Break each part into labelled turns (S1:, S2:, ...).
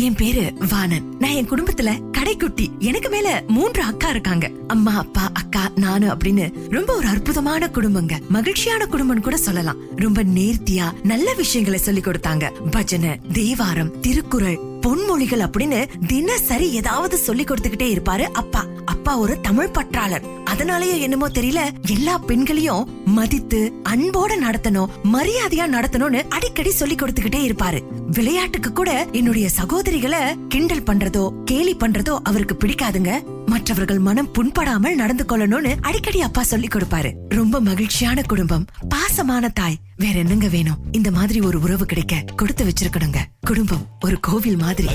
S1: என் பேரு வாணன். நான் என் குடும்பத்துல கடைக்குட்டி. எனக்கு மேல மூன்று அக்கா இருக்காங்க. அம்மா அப்பா அக்கா நானு அப்படின்னு ரொம்ப ஒரு அற்புதமான குடும்பங்க. மகிழ்ச்சியான குடும்பம் கூட சொல்லலாம். ரொம்ப நேர்த்தியா நல்ல விஷயங்களை சொல்லி கொடுத்தாங்க. பஜனை தேவாரம் திருக்குறள் பொன்மொழிகள் அப்படின்னு தினசரி ஏதாவது சொல்லி கொடுத்துக்கிட்டே இருப்பாரு அப்பா. அப்பா ஒரு தமிழ் பற்றாளர். அதனாலயே என்னமோ தெரியல எல்லா பெண்களையும் மதித்து அன்போட நடத்தணும் மரியாதையா நடத்தணும்னு அடிக்கடி சொல்லி கொடுத்துக்கிட்டே இருப்பாரு. விளையாட்டுக்கு கூட என்னுடைய சகோதரிகளை கிண்டல் பண்றதோ கேலி பண்றதோ அவருக்கு பிடிக்காதுங்க. மற்றவர்கள் மனம் புண்படாமல் நடந்து கொள்ளணும்னு அடிக்கடி அப்பா சொல்லி கொடுப்பாரு. ரொம்ப மகிழ்ச்சியான குடும்பம். பாசமான தாய். வேற என்னங்க வேணும்? இந்த மாதிரி ஒரு உறவு கிடைக்க கொடுத்து வச்சிருக்கணுங்க. குடும்பம் ஒரு கோவில் மாதிரி.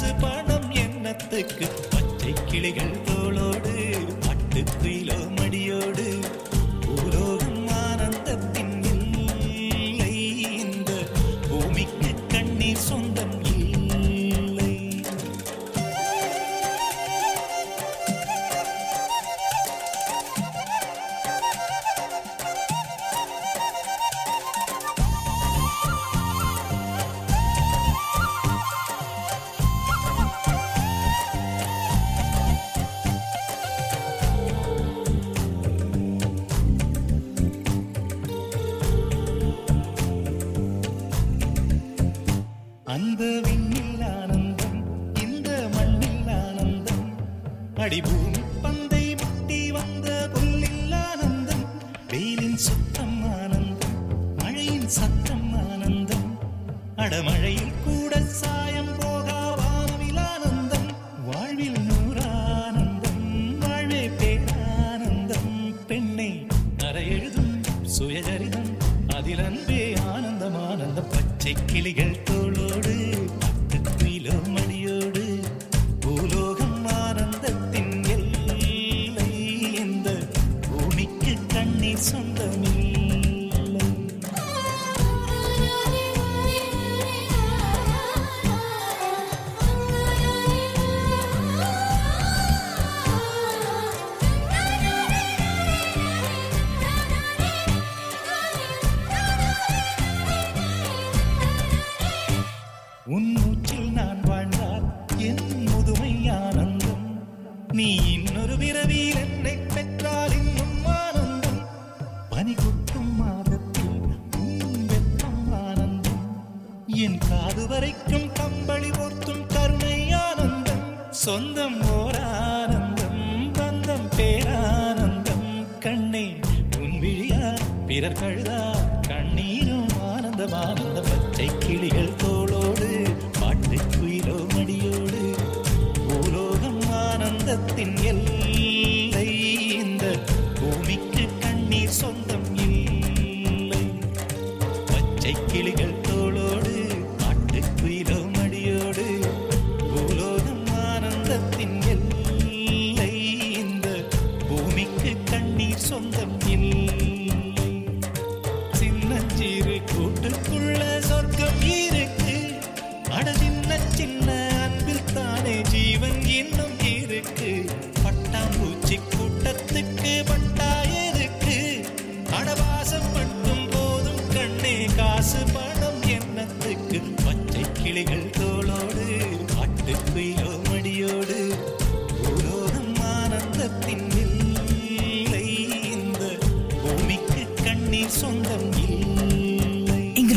S2: காசு பணம் எண்ணத்துக்கு பச்சை கிளிகள் தோளோடு பட்டு குயிலோ மடியோடு பூலோகம்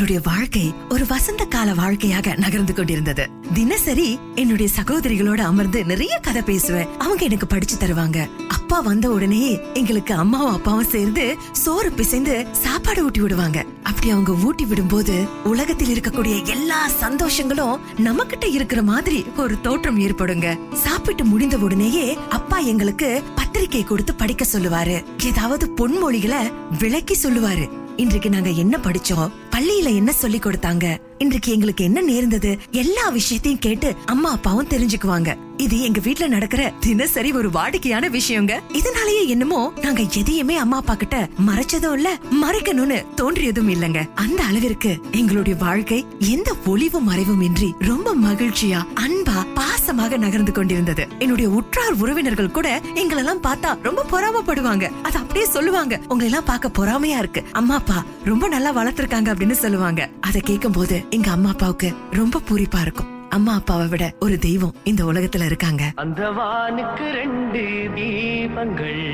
S1: எங்களுடைய என்னுடைய வாழ்க்கை ஒரு வசந்த கால வாழ்க்கையாக நகர்ந்து கொண்டிருந்தது. தினசரி என்னுடைய சகோதரிகளோட அமர்ந்து நிறைய கதை பேசுவேன். அவங்க எனக்கு படிச்சு தருவாங்க. அப்பா வந்த உடனே எங்களுக்கு அம்மாவும் அப்பாவும் சேர்ந்து சோறு பிசைந்து சாப்பாடு ஊட்டி விடுவாங்க. அப்படி அவங்க ஊட்டி விடும்போது உலகத்தில் இருக்கக்கூடிய எல்லா சந்தோஷங்களும் நமக்கிட்ட இருக்கிற மாதிரி ஒரு தோற்றம் ஏற்படுங்க. சாப்பிட்டு முடிந்த உடனேயே அப்பா எங்களுக்கு பத்திரிக்கை கொடுத்து படிக்க சொல்லுவாரு. ஏதாவது பொன்மொழிகளை விளக்கி சொல்லுவாரு. இன்றைக்கு நாங்க என்ன படிச்சோம்? பள்ளியில என்ன சொல்லி கொடுத்தாங்க? இன்றைக்கு எங்களுக்கு என்ன நேர்ந்தது? எல்லா விஷயத்தையும் கேட்டு அம்மா அப்பாவும் தெரிஞ்சுக்குவாங்க. இது எங்க வீட்ல நடக்கிற தினசரி ஒரு வாடிக்கையான விஷயங்க. இதனாலயே என்னமோ நாங்க எதையுமே அம்மா அப்பா கிட்ட மறைச்சதும் இல்ல மறைக்கணும்னு தோன்றியதும் இல்லங்க. அந்த அளவிற்கு எங்களுடைய வாழ்க்கை எந்த ஒளிவு மறைவும் இன்றி ரொம்ப மகிழ்ச்சியா அன்பா பாச பாசமாக நகர்ந்து கொண்டிருந்தது. என்னுடைய உற்றார் உறவினர்கள் கூட எங்களெல்லாம் பார்த்தா ரொம்ப பொறாமப்படுவாங்க. அது அப்படியே சொல்லுவாங்க. உங்களை எல்லாம் பார்க்க பொறாமையா இருக்கு. அம்மா அப்பா ரொம்ப நல்லா வளர்த்திருக்காங்க அப்படின்னு சொல்லுவாங்க. அதை கேட்கும் போது எங்க அம்மா அப்பாவுக்கு ரொம்ப பூரிப்பா இருக்கும். அம்மா அப்பாவை விட ஒரு தெய்வம் இந்த உலகத்துல இருக்காங்க.
S3: அந்த வானுக்கு ரெண்டு தீபங்கள்.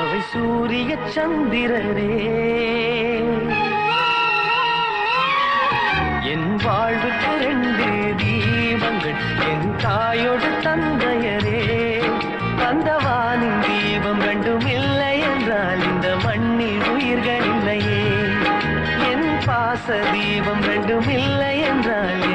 S3: அவை சூரிய சந்திரரே என் வாழ்வுக்கு தாயோடு தந்தையரே தந்தவானின் தீபம் கண்டும் இல்லை என்றால் இந்த மண்ணில் உயிர்கள் இல்லையே. என் பாச தீபம் கண்டும் இல்லை என்றால்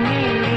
S1: me.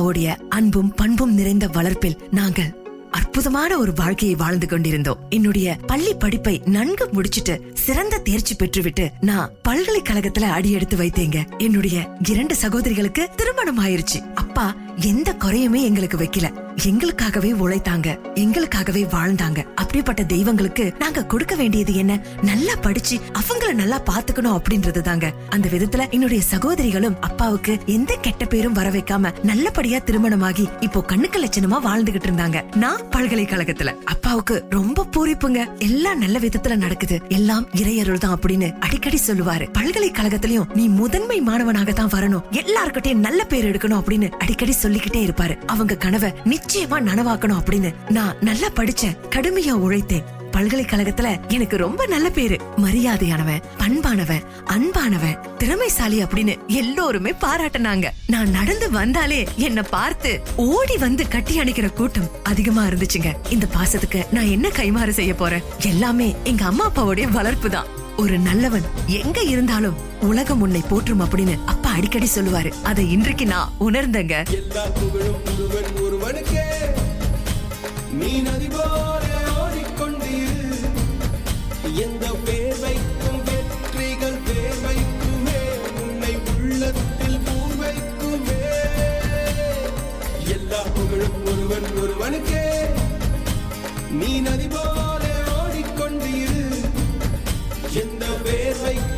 S1: அப்பாவுடைய அன்பும் பண்பும் நிறைந்த வளர்ப்பில் நாங்கள் அற்புதமான ஒரு வாழ்க்கையை வாழ்ந்து கொண்டிருந்தோம். என்னுடைய பள்ளி படிப்பை நன்கு முடிச்சிட்டு சிறந்த தேர்ச்சி பெற்றுவிட்டு நான் பல்கலைக்கழகத்துல அடி எடுத்து வைத்தேங்க. என்னுடைய இரண்டு சகோதரிகளுக்கு திருமணம் ஆயிருச்சு அப்பா எந்த குறையுமே எங்களுக்கு வைக்கல. எங்களுக்காகவே உழைத்தாங்க. எங்களுக்காகவே வாழ்ந்தாங்க. அப்படிப்பட்ட தெய்வங்களுக்கு நாங்க கொடுக்க வேண்டியது என்ன? நல்லா படிச்சு அவங்கள நல்லா பாத்துக்கணும் அப்படின்றது தாங்க அந்த விதத்துல என்னுடைய சகோதரிகளும் அப்பாவுக்கு எந்த கெட்ட பேரும் வர வைக்காம நல்லபடியா திருமணமாகி இப்போ கண்ணுக்கு லட்சணமா வாழ்ந்துகிட்டு இருந்தாங்க. நான் பல்கலைக்கழகத்துல. அப்பாவுக்கு ரொம்ப பூரிப்புங்க. எல்லாம் நல்ல விதத்துல நடக்குது. எல்லாம் இறையருள் தான் அப்படின்னு அடிக்கடி சொல்லுவாரு. பல்கலைக்கழகத்திலயும் நீ முதன்மை மாணவனாக தான் வரணும். எல்லார்கிட்டயும் நல்ல பேர் எடுக்கணும் அப்படின்னு அடிக்கடி சொல்லிக்கிட்டே இருப்பாரு. அவங்க கனவை நிச்சயமா நனவாக்கணும் அப்படின்னு நான் நல்லா படிச்சேன். கடுமையா உழைத்தேன். பல்கலைக்கழகத்துல எனக்கு ரொம்ப நல்ல பேரு. மரியாதையானவன் பண்பானவன் அன்பானவன் திறமைசாலி அப்படின்னு எல்லோருமே பாராட்டினாங்க. நான் நடந்து வந்தாலே என்ன பார்த்து ஓடி வந்து கட்டி அணைக்கிற கூட்டம் அதிகமா இருந்துச்சுங்க. இந்த பாசத்துக்கு நான் என்ன கைமாறு செய்ய போறேன்? எல்லாமே எங்க அம்மா அப்பாவுடைய வளர்ப்பு தான். ஒரு நல்லவன் எங்க இருந்தாலும் உலகம் உன்னை போற்றும் அப்படின்னு அப்பா அடிக்கடி சொல்லுவாரு. அதை இன்றைக்கு நான் உணர்ந்தேங்க.
S4: எல்லா புகழும் ஒருவன் ஒருவனுக்கே நீ நதி போல ஓடிக்கொண்டீர். எந்த வேர்வைக்கும் வெற்றிகள் வேர்வைக்குமே உன்னை உள்ளத்தில் பூர்வைக்குமே. எல்லா புகழும் ஒருவன் ஒருவனுக்கே நீ நதி போல ஓடிக்கொண்டீர். எந்த வேர்வைக்கும்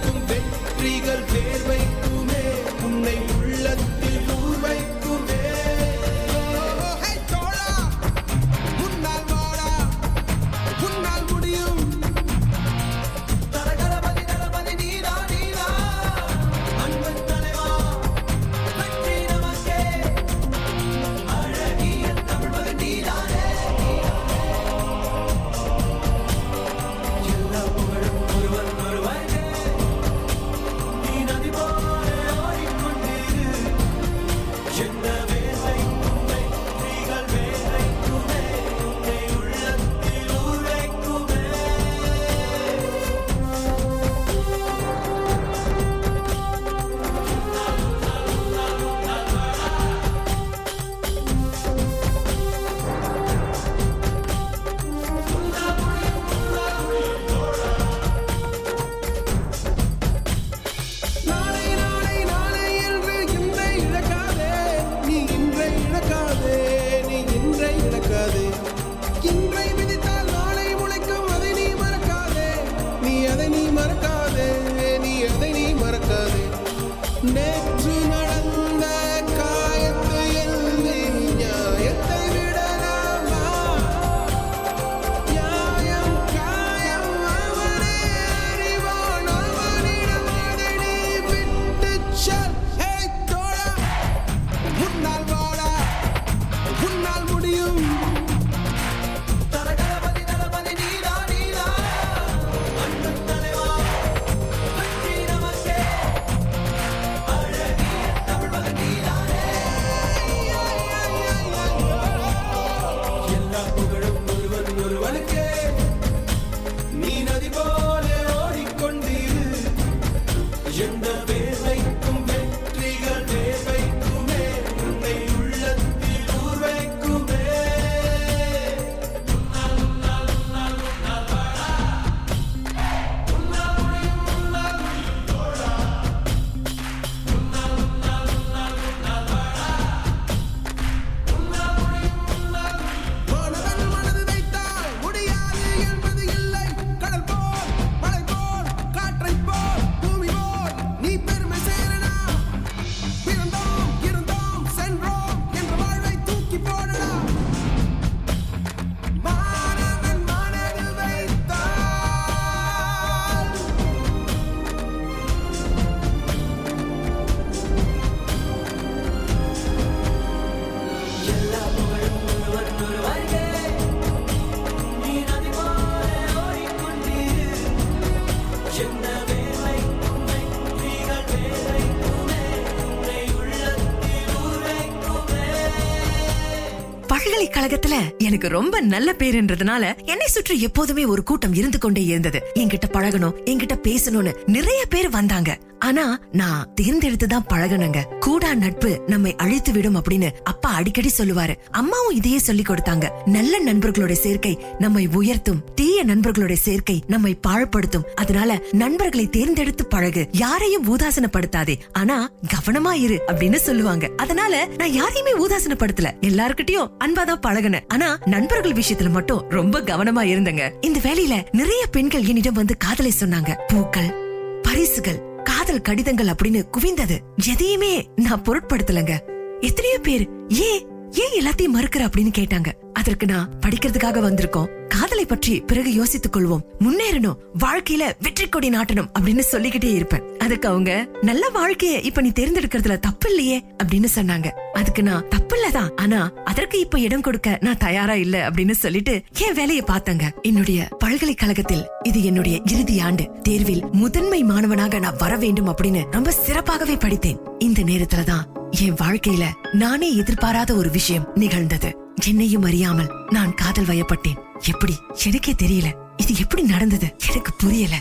S1: எனக்கு ரொம்ப நல்ல பேருன்றதுனால என்னை சுற்றி எப்போதுமே ஒரு கூட்டம் இருந்து கொண்டே இருந்தது. என்கிட்ட பழகணும் என்கிட்ட பேசணும்னு நிறைய பேர் வந்தாங்க.
S5: ஆனா நான் தேர்ந்தெடுத்து தான் பழகணுங்க. கூடா நட்பு நம்மை அழித்து விடும் அப்படின்னு அப்பா அடிக்கடி சொல்லுவாரு. அம்மாவும் இதையே சொல்லி கொடுத்தாங்க. நல்ல நண்பர்களோட சேர்க்கை நம்மை உயர்த்தும். தீய நண்பர்களோட சேர்க்கை நம்மை பாழ்படுத்தும். அதனால நண்பர்களை தேர்ந்தெடுத்து பழகு. யாரையும் ஊதாசனப்படுத்தாதே. ஆனா கவனமா இரு அப்படின்னு சொல்லுவாங்க. அதனால நான் யாரையுமே ஊதாசனப்படுத்தல. எல்லாருக்கிட்டயும் அன்பாதான் பழகுனேன். ஆனா நண்பர்கள் விஷயத்துல மட்டும் ரொம்ப கவனமா இருந்தேங்க. இந்த வேலையில நிறைய பெண்கள் என்னிடம் வந்து காதலை சொன்னாங்க. பூக்கள் பரிசுகள் காதல் கடிதங்கள் அப்படின்னு குவிந்தது. எதையுமே நான் பொருட்படுத்தலங்க. எத்தனையோ பேர் ஏன் ஏன் எல்லாத்தையும் மறுக்கிற? அப்படின்னு கேட்டாங்க. அதற்கு நான் படிக்கிறதுக்காக வந்திருக்கோம். காதலை பற்றி பிறகு யோசித்துக் கொள்வோம். முன்னேறணும் வாழ்க்கையில வெற்றி கொடி நாட்டணும் அப்படின்னு சொல்லிக்கிட்டே இருப்பேன். அதுக்கு அவங்க நல்ல வாழ்க்கைய இப்ப நீ தேர்ந்தெடுக்கிறதுல தப்பு இல்லையே அப்படின்னு சொன்னாங்க. அதுக்கு நான் தப்பு இல்லதான் ஆனா அதற்கு இப்ப இடம் கொடுக்க நான் தயாரா இல்ல அப்படின்னு சொல்லிட்டு என் வேலையை பார்த்தங்க. என்னுடைய பல்கலைக்கழகத்தில் இது என்னுடைய இறுதி ஆண்டு. தேர்வில் முதன்மை மாணவனாக நான் வர வேண்டும் அப்படின்னு ரொம்ப சிறப்பாகவே படித்தேன். இந்த நேரத்துலதான் என் வாழ்க்கையில நானே எதிர்பாராத ஒரு விஷயம் நிகழ்ந்தது. என்னையும் அறியாமல் நான் காதல் வயப்பட்டேன். எப்படி? எனக்கே தெரியல. இது எப்படி நடந்தது? எனக்கு புரியல.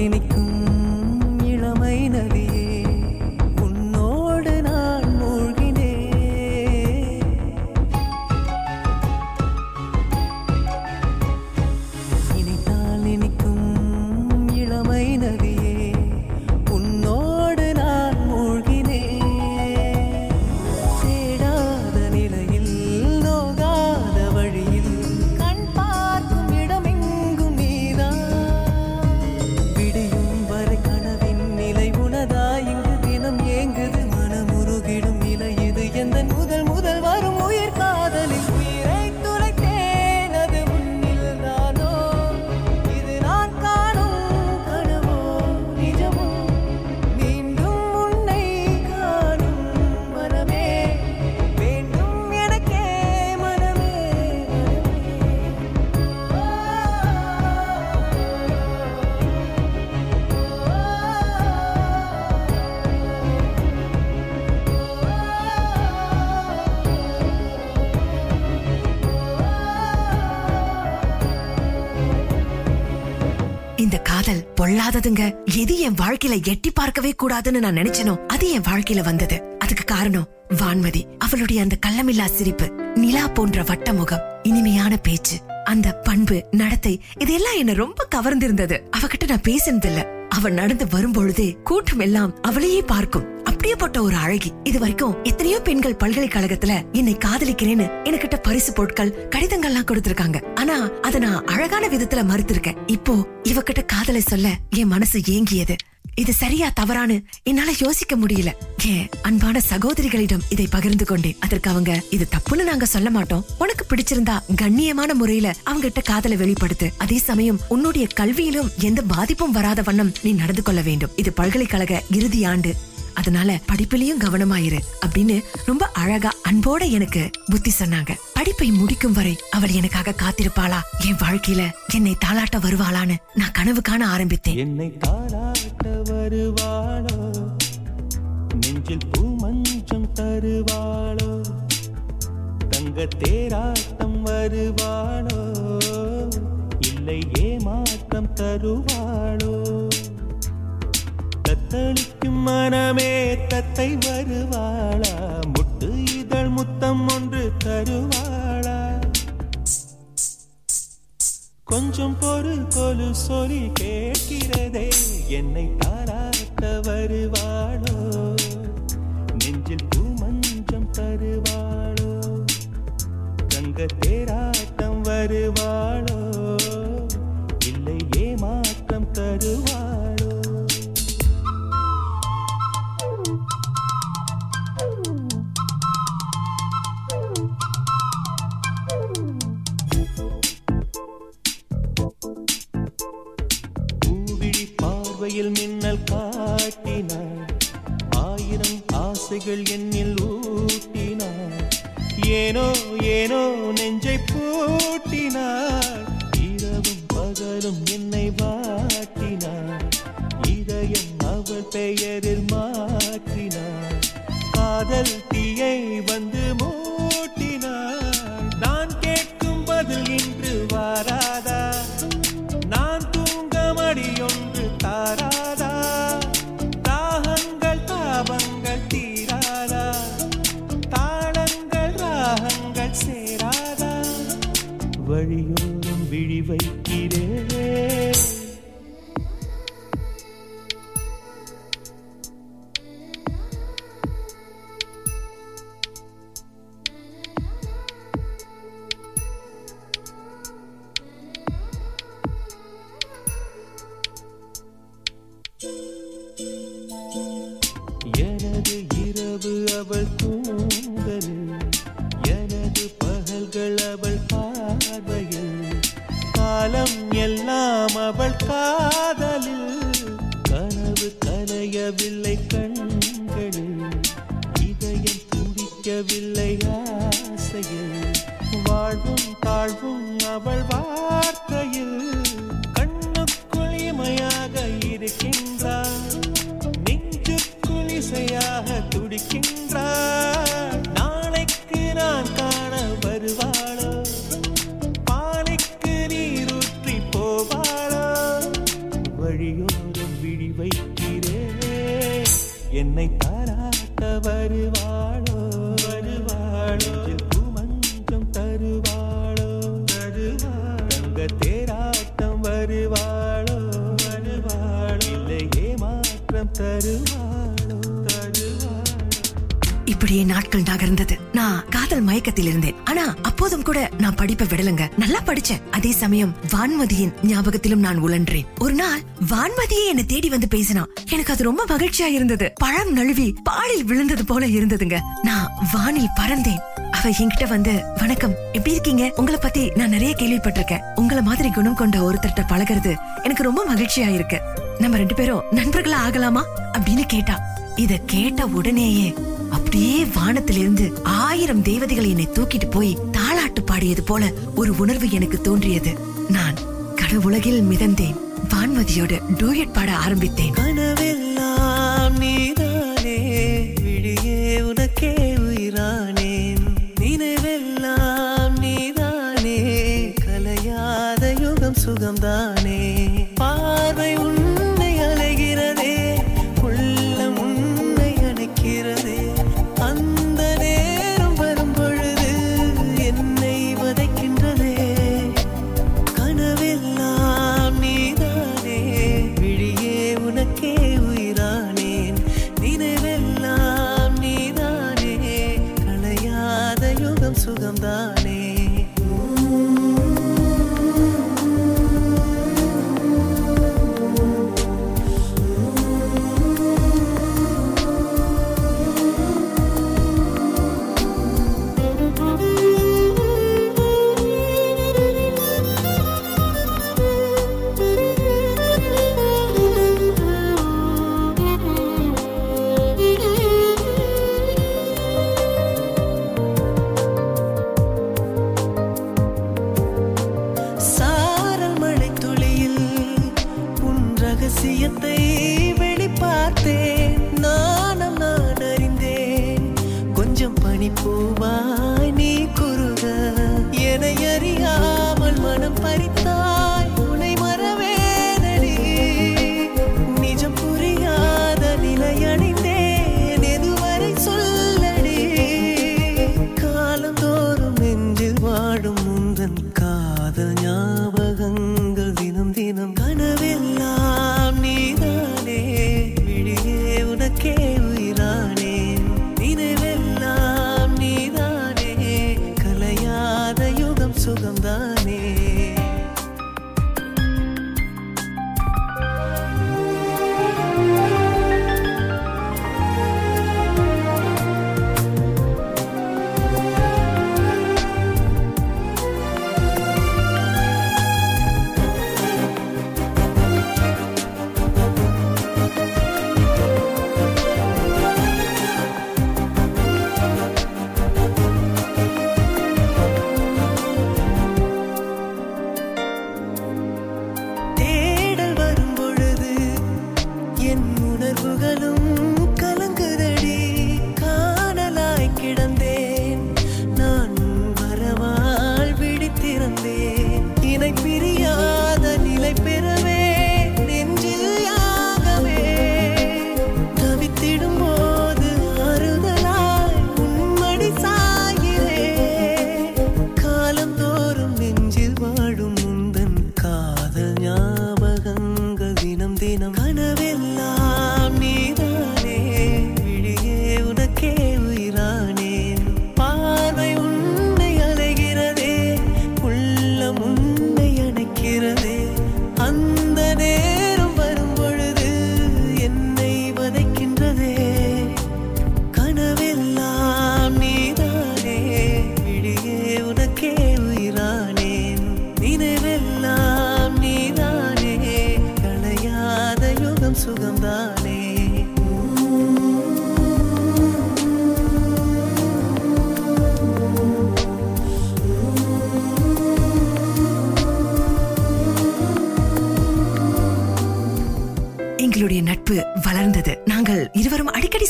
S6: clinic என்
S1: வாழ்க்கையில எட்டி பார்க்கவே கூடாதுன்னு நான் நினைச்சனோ அது என் வாழ்க்கையில வந்தது. அதுக்கு காரணம் வான்மதி. அவளுடைய அந்த கள்ளமில்லா சிரிப்பு நிலா போன்ற வட்ட முகம் இனிமையான பேச்சு அந்த பண்பு நடத்தை இதெல்லாம் என்ன ரொம்ப கவர்ந்திருந்தது. அவகிட்ட நான் பேசினதில்லை. அவள் நடந்து வரும்பொழுது கூட்டம் எல்லாம் அவளையே பார்க்கும். அப்படியேப்பட்ட ஒரு அழகி. இது வரைக்கும் எத்தனையோ பெண்கள் பல்கலைக்கழகத்துல என்னை காதலிக்கிறேன்னு எனக்கிட்ட பரிசு பொருட்கள் கடிதங்கள்லாம் கொடுத்திருக்காங்க. ஆனா அத நான் அழகான விதத்துல மறுத்திருக்கேன். இப்போ இவகிட்ட காதலை சொல்ல என் மனசு ஏங்கியது. இது சரியா தவறான்னு என்னால யோசிக்க முடியல. ஏன் அன்பான சகோதரிகளிடம் இதை பகிர்ந்து கொண்டேன். அதற்கு அவங்க இது தப்புன்னு நாங்க சொல்ல மாட்டோம். உனக்கு பிடிச்சிருந்தா கண்ணியமான முறையில அவங்க கிட்ட காதலை வெளிப்படுத்து. அதே சமயம் உன்னுடைய கல்வியிலும் எந்த பாதிப்பும் வராத வண்ணம் நீ நடந்து கொள்ள வேண்டும். இது பல்கலைக்கழக இறுதி ஆண்டு. அதனால படிப்பிலையும் கவனமாயிரு அப்படின்னு ரொம்ப அழகா அன்போட எனக்கு புத்தி சொன்னாங்க. படிப்பை முடிக்கும் வரை அவள் எனக்காக காத்திருப்பாளா? என் வாழ்க்கையில என்னை தாளாட்ட வருவாளான்னு நான் கனவு காண ஆரம்பித்தேன்
S7: தருவாளோ? நெஞ்சில் பூமஞ்சம் தருவாளோ? தங்க தேராட்டம் வருவாளோ? இல்லை ஏமாற்றம் தருவாளோ? தத்தளிக்கும் மனமே தத்தை வருவாளா? முட்டு இதழ் முத்தம் ஒன்று தருவாளா? கொஞ்சம் பொருள் கொலு சொல்லி கேட்கிறதே என்னை தாரா தாராட்ட வருவாளோ? நெஞ்சில் பூமஞ்சம் தருவாளோ? தங்க தேராட்டம் வருவாள் காலம் எல்லாம் அவள் காதலில். கனவு கலையவில்லை கண்களில் இதயம் துடிக்கவில்லை ஆசையில் வாழ்வும் தாழ்வும் அவள் வார்த்தையில். கண்ணுக்குள் இமையாக இருக்கின்றாள். நெஞ்சுக்குள் இசையாக துடிக்கின்ற
S1: அப்படியே நாட்கள் நகர்ந்தது நான் காதல் மயக்கத்தில் இருந்தேன். ஆனா அப்போதும் கூட நான் படிப்பை விடலங்க. நல்லா படிச்சேன். அதே சமயம் வான்மதியின் ஞாபகத்திலும் நான் உழன்றேன். ஒரு நாள் வான்மதியே என்னை தேடி வந்து பேசினா எனக்கு அது ரொம்ப மகிழ்ச்சியா இருந்தது. பழம் நழுவி பாலில் விழுந்தது போல இருந்ததுங்க. நான் வானில் பறந்தேன். அவ என்கிட்ட வந்து வணக்கம் எப்படி இருக்கீங்க? உங்களை பத்தி நான் நிறைய கேள்விப்பட்டிருக்கேன். உங்களை மாதிரி குணம் கொண்ட ஒருத்தர்ட்ட பழகுறது எனக்கு ரொம்ப மகிழ்ச்சியா இருக்கு. நம்ம ரெண்டு பேரும் நண்பர்களா ஆகலாமா? அப்படின்னு கேட்டா. இத கேட்ட உடனேயே அப்படியே வானத்திலிருந்து ஆயிரம் தேவதைகள் என்னை தூக்கிட்டு போய் தாளாட்டு பாடியது போல ஒரு உணர்வு எனக்கு தோன்றியது. நான் கடவுலகில் மிதந்தேன். வான்மதியோட டூயட் பாட ஆரம்பித்தேன்.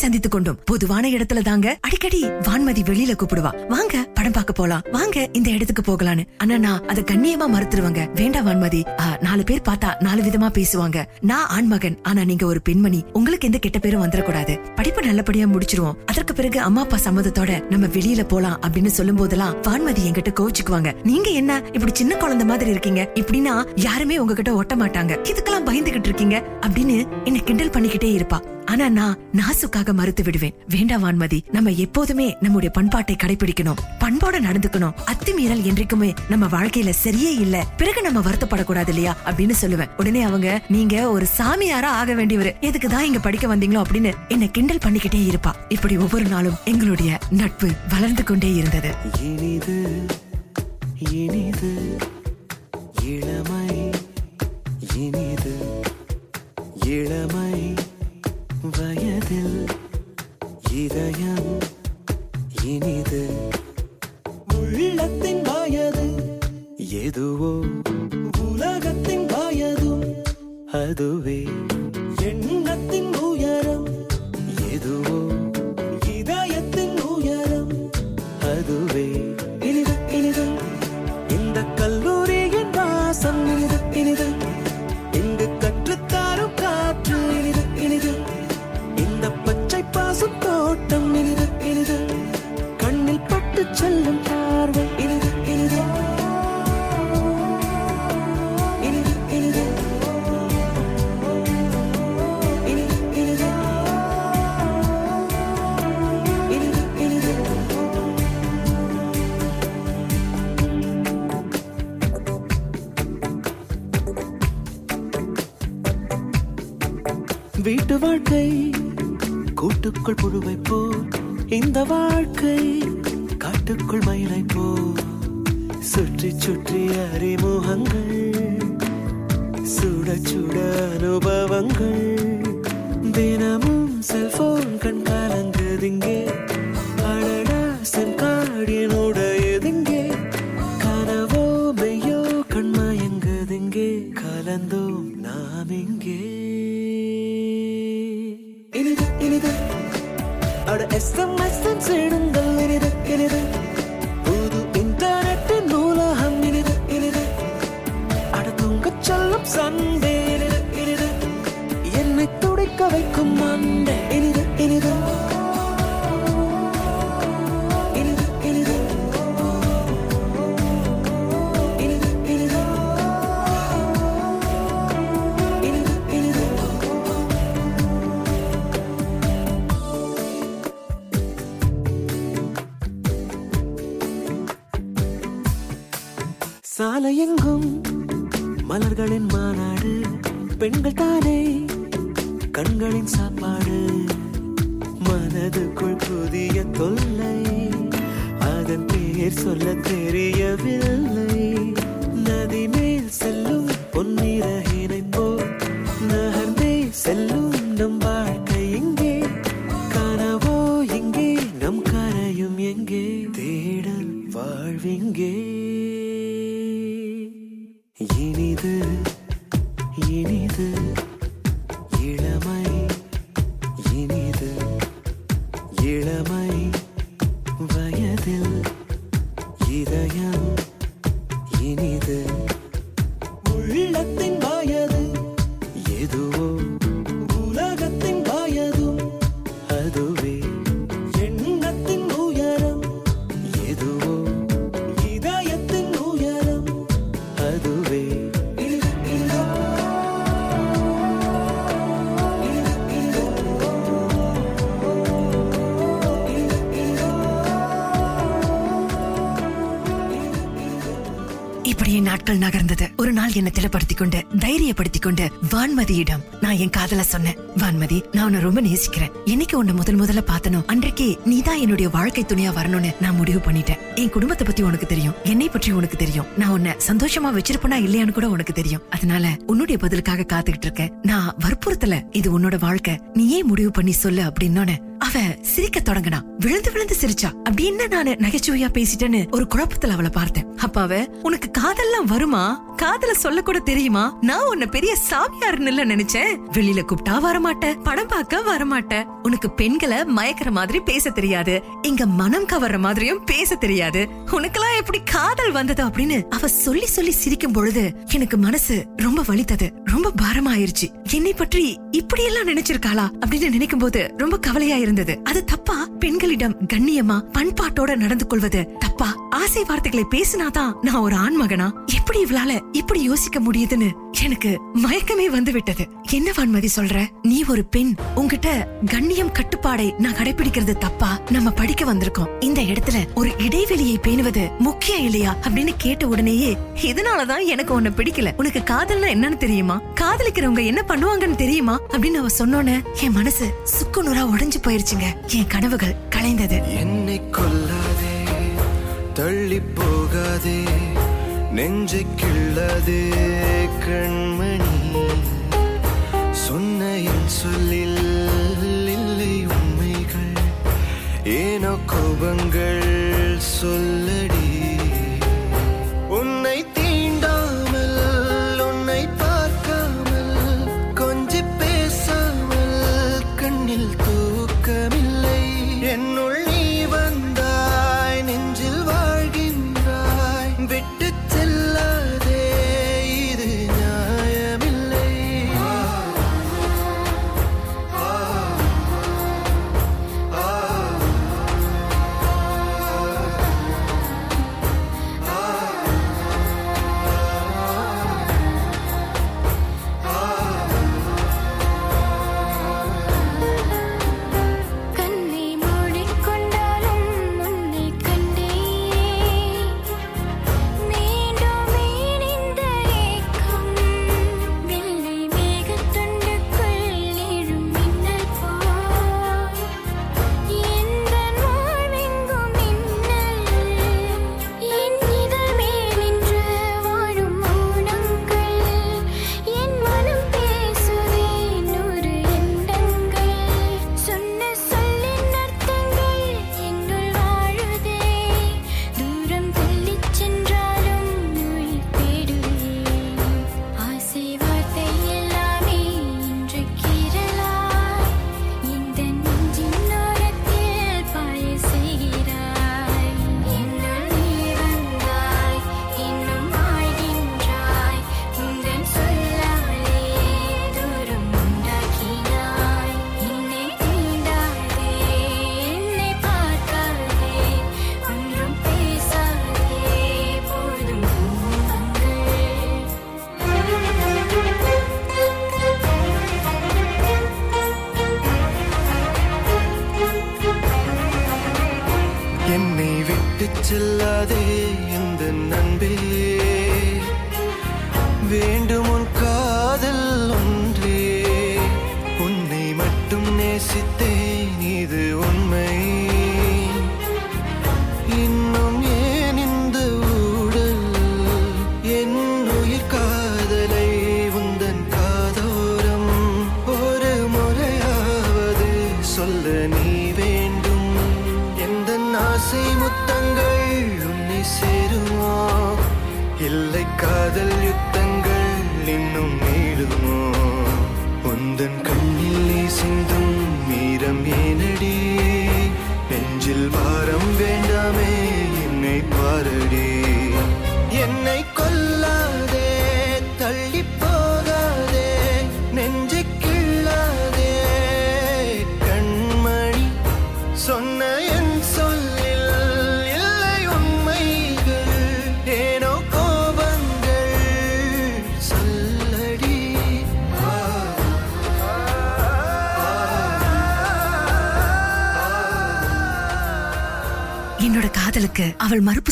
S1: சந்தித்துக் கொண்டோம் பொதுவான இடத்துல தாங்க. அடிக்கடி வான்மதி வெளியில கூப்பிடுவா. வாங்க படம் பார்க்க போலாம். வாங்க இந்த இடத்துக்கு போகலான்னு. ஆனா நான் அதை கண்ணியமா மறுத்துருவாங்க. வேண்டாம் வான்மதி. நாலு பேர் பார்த்தா நாலு விதமா பேசுவாங்க. நான் ஆண்மகன் ஆனா நீங்க ஒரு பெண்மணி. உங்களுக்கு எந்த கெட்ட பேரும் வந்துடக்கூடாது படிப்பு நல்லபடியா முடிச்சிருவோம். அதற்கு பிறகு அம்மா அப்பா சம்மதத்தோட நம்ம வெளியில போலாம் அப்படின்னு சொல்லும் போதெல்லாம் வான்மதி என்கிட்ட கோவிச்சுக்குவாங்க. நீங்க என்ன இப்படி சின்ன குழந்தை மாதிரி இருக்கீங்க? இப்படின்னா யாருமே உங்ககிட்ட ஒட்ட மாட்டாங்க. இதுக்கெல்லாம் பயந்துகிட்டு இருக்கீங்க? அப்படின்னு என்ன கிண்டல் பண்ணிக்கிட்டே இருப்பா. ஆனா நான் நாசுக்காக மறுத்து விடுவேன். வேண்டாம் வான்மதி நம்ம எப்போதுமே நம்முடைய பண்பாட்டை கடைபிடிக்கணும் பண்போட நடந்துக்கணும். அத்துமீறல் என்றைக்குமே நம்ம வாழ்க்கையில சரியே இல்ல. பிறகு நம்ம வருத்தப்படக்கூடாது இல்லையா? அப்படின்னு சொல்லுவேன். உடனே அவங்க நீங்க ஒரு சாமியாரா ஆக வேண்டியவர். எதுக்குதான் இங்க படிக்க வந்தீங்களோ? அப்படின்னு என்ன கிண்டல் பண்ணிக்கிட்டே இருப்பா. இப்படி ஒவ்வொரு நாளும் எங்களுடைய நட்பு வளர்ந்து கொண்டே இருந்தது.
S8: இனிது இனிது இளமை இனிது இளமை. வயதில் இதயம் இனிது. உள்ளத்தின் வயது எதுவோ உலகத்தின் வயதும் அதுவே. எண்ணத்தின் can't control இளமை
S1: என்ன திடப்படுத்திக்கொண்டு தைரியப்படுத்திக்கொண்டு தைரியப்படுத்திக் கொண்டு வான்மதியிடம் நான் என் காதல சொன்னேன். வான்மதி நான் உன்னை ரொம்ப நேசிக்கிறேன். என்னைக்கு உன்னை முதல் முதல்ல பாத்தனும் அன்றைக்கே நீதான் என்னுடைய வாழ்க்கை துணையா வரணும்னு நான் முடிவு பண்ணிட்டேன். என் குடும்பத்தை பத்தி உனக்கு தெரியும். என்னை பற்றி உனக்கு தெரியும். நான் உன்னை சந்தோஷமா வச்சிருப்பனா இல்லையான்னு கூட உனக்கு தெரியும். அதனால உன்னுடைய பதிலுக்காக காத்துக்கிட்டு இருக்கேன். நான் வற்புறுத்தல. இது உன்னோட வாழ்க்கை. நீயே முடிவு பண்ணி சொல்லு அப்படின்னோட அவ சிரிக்க தொடங்கினா விழுந்து விழுந்து சிரிச்சா. அப்படின்னு நானு நகைச்சுவையா பேசிட்டேன்னு ஒரு குழப்பத்துல அவளை பார்த்தேன். அப்பாவே உனக்கு காதல்லாம் வருமா? காதல சொல்ல கூட தெரியுமா? நான் உன்னை பெரிய சாமியார்னு இல்ல நினைச்சேன். வெளியில கூப்பிட்டா வரமாட்ட படம் பார்க்க வரமாட்ட. உனக்கு பெண்களை மயக்கிற மாதிரி பேச தெரியாது. இங்க மனம் கவர்ற மாதிரியும் பேச தெரியாது. உனக்கெல்லாம் எப்படி காதல் வந்தது அப்படின்னு அவ சொல்லி சொல்லி சிரிக்கும் பொழுது எனக்கு மனசு ரொம்ப வலித்தது. ரொம்ப பாரமாயிருச்சு. என்னை பற்றி இப்படி எல்லாம் நினைச்சிருக்காளா அப்படின்னு நினைக்கும் போது ரொம்ப கவலையா இருந்தது. அது தப்பா? பெண்களிடம் கண்ணியமா பண்பாட்டோட நடந்து கொள்வது தப்பா? ஆசை வார்த்தைகளை பேசினா பேசினாதான் நான் ஒரு ஆண்மகனா? எப்படி இவளால இப்படி யோசிக்க முடியுதுன்னு எனக்கு மயக்கமே வந்து விட்டது என்ன வான்மதி சொல்ற? நீ ஒரு பெண். உங்ககிட்ட கண்ணியம் கட்டுப்பாடை நான் கடைபிடிக்கிறது தப்பா? நம்ம படிக்க வந்திருக்கோம். இந்த இடத்துல ஒரு இடைவெளியை பேணுவது முக்கியம் இல்லையா? அப்படின்னு கேட்ட உடனேயே இதனாலதான் எனக்கு உன்னை பிடிக்கல. உனக்கு காதல்னா என்னன்னு தெரியுமா? காதலிக்கிறவங்க என்ன பண்ணுவாங்கன்னு தெரியுமா? அப்படின்னு அவ சொன்னோன்னு என் மனசு சுக்கு நூறா உடைஞ்சு போயிருச்சுங்க. என் கனவுகள் கலைந்தது.
S9: என்னை கொல்லாதே தள்ளி போகாதே நெஞ்சை கிள்ளாதே கண்மணி. சொன்ன என் சொல்லில் இல்லை உண்மைகள் ஏனோ கோபங்கள் சொல்லடி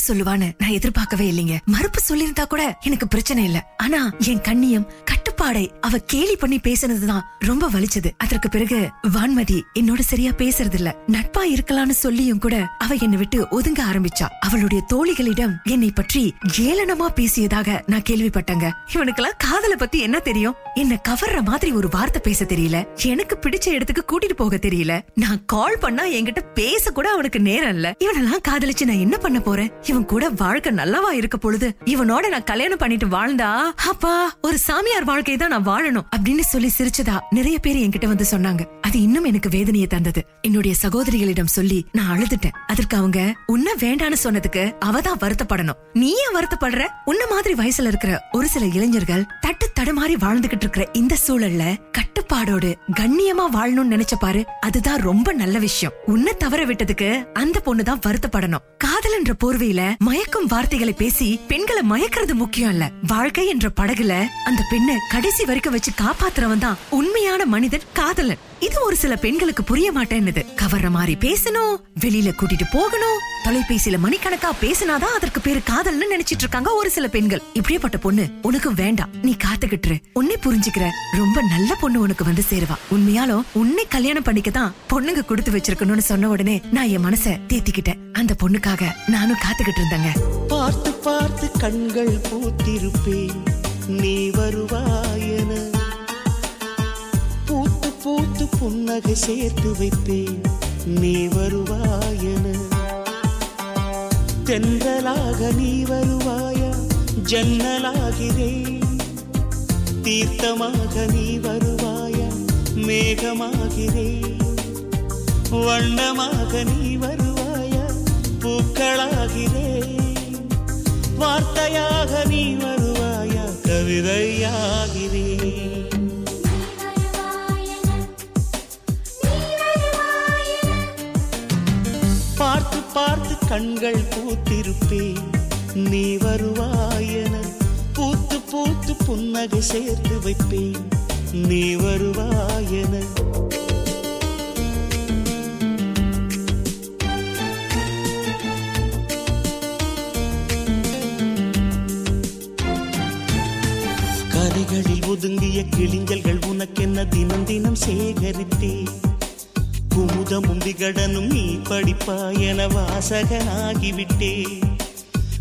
S1: சொல்லுவான்னு நான் எதிர்பார்க்கவே இல்லைங்க. மறுப்பு சொல்லியிருந்தா கூட எனக்கு பிரச்சனை இல்ல. ஆனா என் கண்ணியம் கட்டுப்பாடை அவ கேலி பண்ணி பேசுனதுதான் ரொம்ப வலிச்சது. அதற்கு பிறகு வான்மதி என்னோட சரியா பேசுறது இல்ல நட்பா இருக்கலாம்னு சொல்லியும் கூட அவ என்னை விட்டு ஒதுங்க ஆரம்பிச்சா. அவளுடைய தோழிகளிடம் என்னை பற்றி ஏளனமா பேசியதாக நான் கேள்விப்பட்டேங்க. இவனுக்கெல்லாம் காதல பத்தி என்ன தெரியும்? என்ன கவர்ற மாதிரி ஒரு வார்த்தை பேச தெரியல. எனக்கு பிடிச்ச இடத்துக்கு கூட்டிட்டு போக தெரியல. நான் கால் பண்ணா என்கிட்ட பேச கூட அவனுக்கு நேரம் இல்ல. இவனெல்லாம் காதலிச்சு நான் என்ன பண்ண போறேன்? இவன் கூட வாழ்க்கை நல்லவா இருக்க பொழுது இவனோட நான் கல்யாணம் பண்ணிட்டு வாழ்ந்தா? அப்பா ஒரு சாமியார் வாழ்க்கை தான் நான் வாழணும் அப்படின்னு சொல்லி சிரிச்சதா நிறைய பேர் என்கிட்ட வந்து சொன்னாங்க. அது இன்னும் எனக்கு வேதனையை தந்தது. என்னுடைய சகோதரிகளிடம் சொல்லி நான் அழுதுட்டேன். அதற்கு அவங்க உன்ன வேண்டான்னு சொன்னதுக்கு அவதான் வருத்தப்படணும். நீ ஏன் வருத்தப்படுற? உன்ன மாதிரி வயசுல இருக்கிற ஒரு சில இளைஞர்கள் தட்டு தடுமாறி வாழ்ந்துகிட்டு இருக்கிற இந்த சூழல்ல கட்டுப்பாடோடு கண்ணியமா வாழணும்னு நினைச்ச பாரு அதுதான் ரொம்ப நல்ல விஷயம். உன்னை தவற விட்டதுக்கு அந்த பொண்ணுதான் வருத்தப்படணும். காதல் என்ற போர்வையில மயக்கும் வார்த்தைகளை பேசி பெண்களை மயக்கிறது முக்கியம் இல்ல. வாழ்க்கை என்ற படகுல அந்த பெண்ணை கடைசி வரைக்கும் வச்சு காப்பாத்துறவன் தான் உண்மையான மனிதன் காதலன். இது ஒரு சில பெண்களுக்கு புரிய மாட்டேன்னு கவர்ற மாதிரி பேசணும் வெளியில கூட்டிட்டு போகணும் தொலைபேசியில மணிக்கணக்கா பேசினாதான் அதற்கு பேரு காதல்னு நினைச்சிட்டு இருக்காங்க ஒரு சில பெண்கள். இப்படியேப்பட்ட பொண்ணு உனக்கும் வேண்டாம். நீ காத்துக்கிட்டு உன்னை புரிஞ்சுக்கிற ரொம்ப நல்ல பொண்ணு உனக்கு வந்து சேருவா. உண்மையாலும் உன்னை கல்யாணம் பண்ணிக்க தான் பொண்ணுங்க கொடுத்து வச்சிருக்கணும்னு சொன்ன உடனே நான் என் மனச தேத்திக்கிட்டேன். அந்த பொண்ணுக்காக நானும் காத்துக்கிட்டு இருந்தேங்க.
S10: பார்த்து பார்த்து கண்கள் பூத்திருப்பேன். நீ வருவாயன பூத்து பூத்து புன்னகை சேர்த்து வைப்பேன் நீ வருவாயன தென்றலாக நீ வருவாயா ஜன்னலாகிறேன் தீர்த்தமாக நீ வருவாயா மேகமாகிறேன் வண்ணமாக நீ வருவாயா பூக்களாகிறேன் வார்த்தையாக நீ வருவாயா கண்கள் பூத்திருப்பே. நீ வருவாயன பூத்து பூத்து புன்னகை சேர்த்து வைப்பேன் நீ வருவாயன கதைகளில் ஒதுங்கிய கிளிஞ்சல்கள் உனக்கென்ன தினம் தினம் சேகரித்தேன் குமுதமும் விகடனும் நீ படிப்பாய் என வாசகனாகிவிட்டே.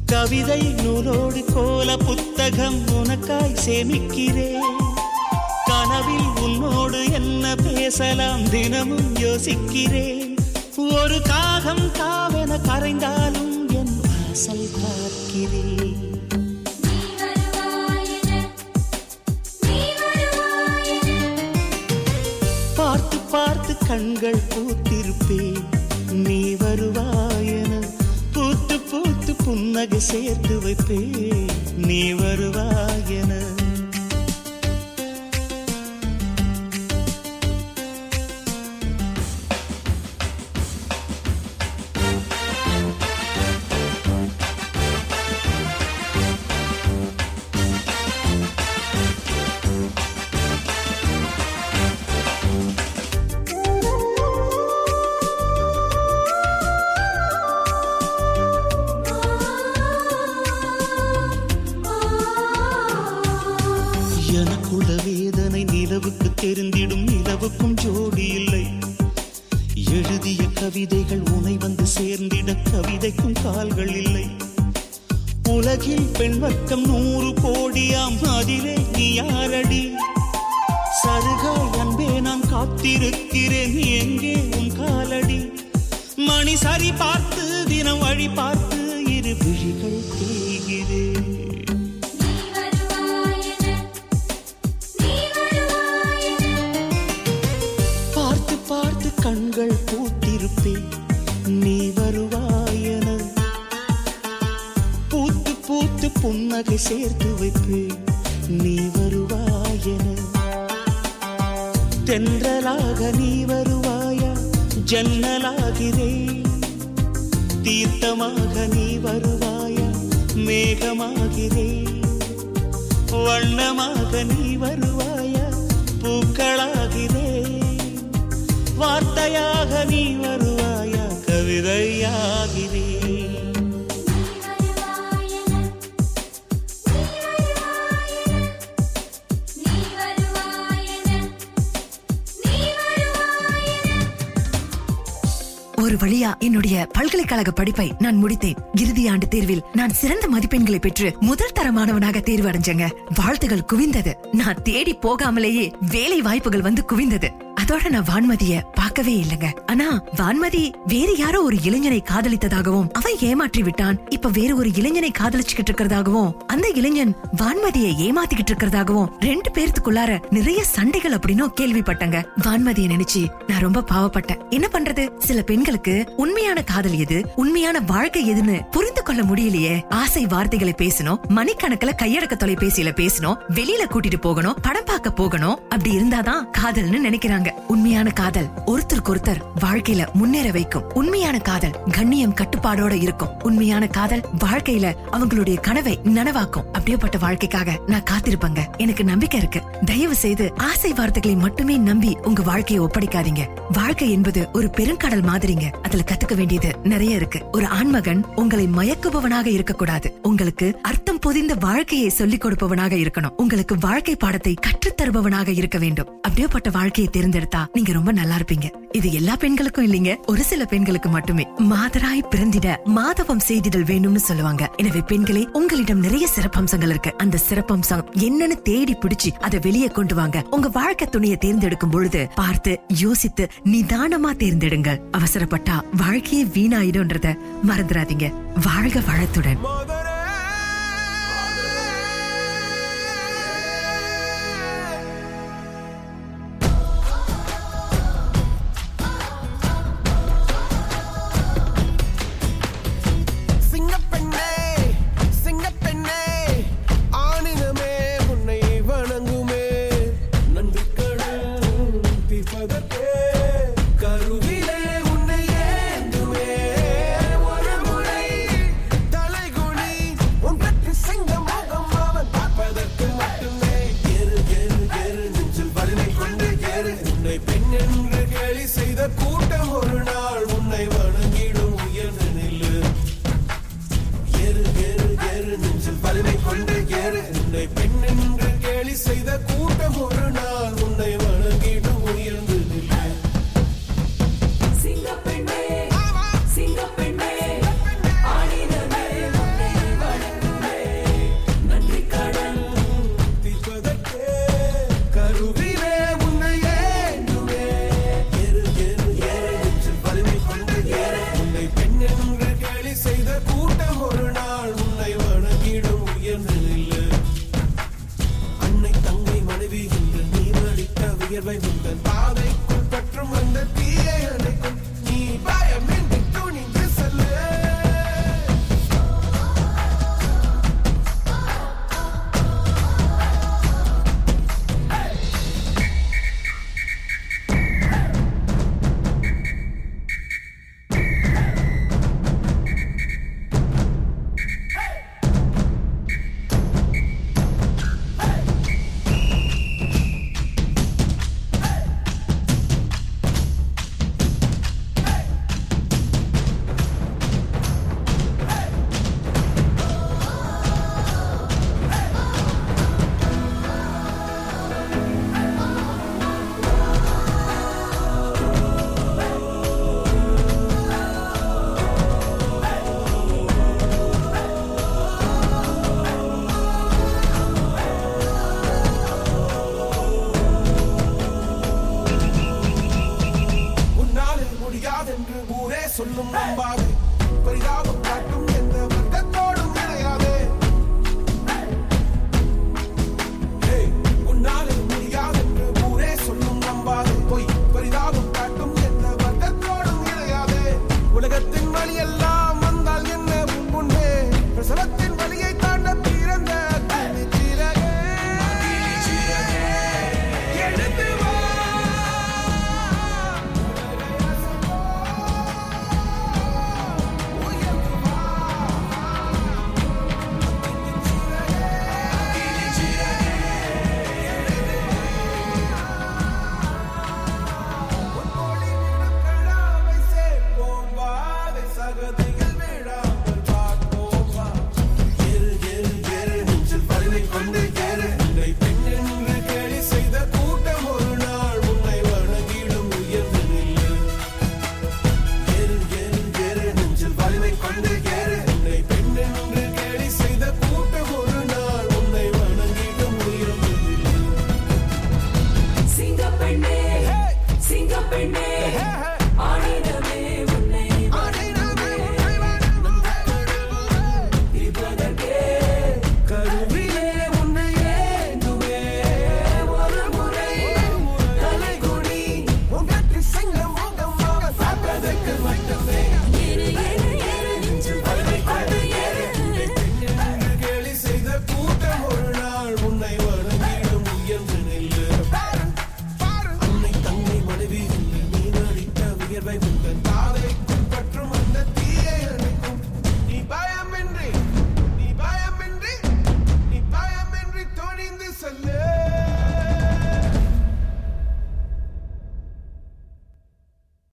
S10: கவிதை நூலோடு கோல புத்தகம் உனக்காய் சேமிக்கிறேன் கனவில் உன்னோடு என்ன பேசலாம் தினமும் யோசிக்கிறேன் ஒரு காகம் காவென கரைந்தாலும் என் வாசல் பார்க்கிறேன் கண்கள் பூத்திருப்பே நீ வருவாயன பூத்து பூத்து புன்னகை சேர்த்து வைப்பே நீ வருவாயன
S1: ஒரு வழியா என்னுடைய பல்கலைக்கழக படிப்பை நான் முடித்தேன். இறுதி ஆண்டு தேர்வில் நான் சிறந்த மதிப்பெண்களை பெற்று முதல் தரமானவனாக தேர்வு அடைஞ்சேங்க வாழ்த்துகள் குவிந்தது. நான் தேடி போகாமலேயே வேலை வாய்ப்புகள் வந்து குவிந்தது. அதோட நான் வான்மதிய பார்க்கவே இல்லைங்க. ஆனா வான்மதி வேற யாரோ ஒரு இளைஞனை காதலித்ததாகவும் அவன் ஏமாற்றி விட்டான். இப்ப வேற ஒரு இளைஞனை காதலிச்சுக்கிட்டு இருக்கிறதாகவும் அந்த இளைஞன் வான்மதியை ஏமாத்திக்கிட்டு இருக்கிறதாகவும் ரெண்டு பேர்த்துக்குள்ளார நிறைய சண்டைகள் அப்படின்னும் கேள்விப்பட்டங்க. வான்மதியை நினைச்சு நான் ரொம்ப பாவப்பட்டேன். என்ன பண்றது? சில பெண்களுக்கு உண்மையான காதல் எது? உண்மையான வாழ்க்கை எதுன்னு புரிந்து கொள்ள முடியலையே. ஆசை வார்த்தைகளை பேசணும் மணிக்கணக்குல கையடக்க தொலைபேசியில பேசணும் வெளியில கூட்டிட்டு போகணும் படம் பார்க்க போகணும் அப்படி இருந்தாதான் காதல்னு நினைக்கிறாங்க. உண்மையான காதல் ஒருத்தருக்கு ஒருத்தர் வாழ்க்கையில முன்னேற வைக்கும். உண்மையான காதல் கண்ணியம் கட்டுப்பாடோட இருக்கும். உண்மையான காதல் வாழ்க்கையில அவங்களுடைய கனவை நனவாக்கும். அப்படியேப்பட்ட வாழ்க்கைக்காக நான் காத்திருப்பேங்க. எனக்கு நம்பிக்கை இருக்கு. தயவு செய்து ஆசை வார்த்தைகளை மட்டுமே நம்பி உங்க வாழ்க்கையை ஒப்படைக்காதீங்க. வாழ்க்கை என்பது ஒரு பெருங்கடல் மாதிரிங்க. அதுல கத்துக்க வேண்டியது நிறைய இருக்கு. ஒரு ஆண்மகன் உங்களை மயக்குபவனாக இருக்கக்கூடாது. உங்களுக்கு அர்த்தம் பொதிந்த வாழ்க்கையை சொல்லிக் கொடுப்பவனாக இருக்கணும். உங்களுக்கு வாழ்க்கை பாடத்தை கற்றுத் தருபவனாக இருக்க வேண்டும். அப்படியேப்பட்ட வாழ்க்கையை தேர்ந்தெடுத்து நீங்க ரொம்ப நல்லா இருப்பீங்க. இது எல்லா பெண்களுக்கும் இல்லைங்க. ஒரு சில பெண்களுக்கு மட்டுமே. மாதராய் பிறந்திட மாதவம் செய்திடல் வேணும்னு சொல்லுவாங்க. எனவே பெண்களே உங்களிடம் நிறைய சிறப்பம்சங்கள் இருக்கு. அந்த சிறப்பம்சம் என்னன்னு தேடி பிடிச்சு அதை வெளியே கொண்டு வாங்க. உங்க வாழ்க்கை துணையை தேர்ந்தெடுக்கும் பொழுது பார்த்து யோசித்து நிதானமா தேர்ந்தெடுங்க அவசரப்பட்டா வாழ்க்கையே வீணாயிடும்ன்றத மறந்துடாதீங்க. வாழ்க வளத்துடன்.
S4: காதைக்குள் பற்றும் அந்த தீயை அணைக்கும் நீ பயமின்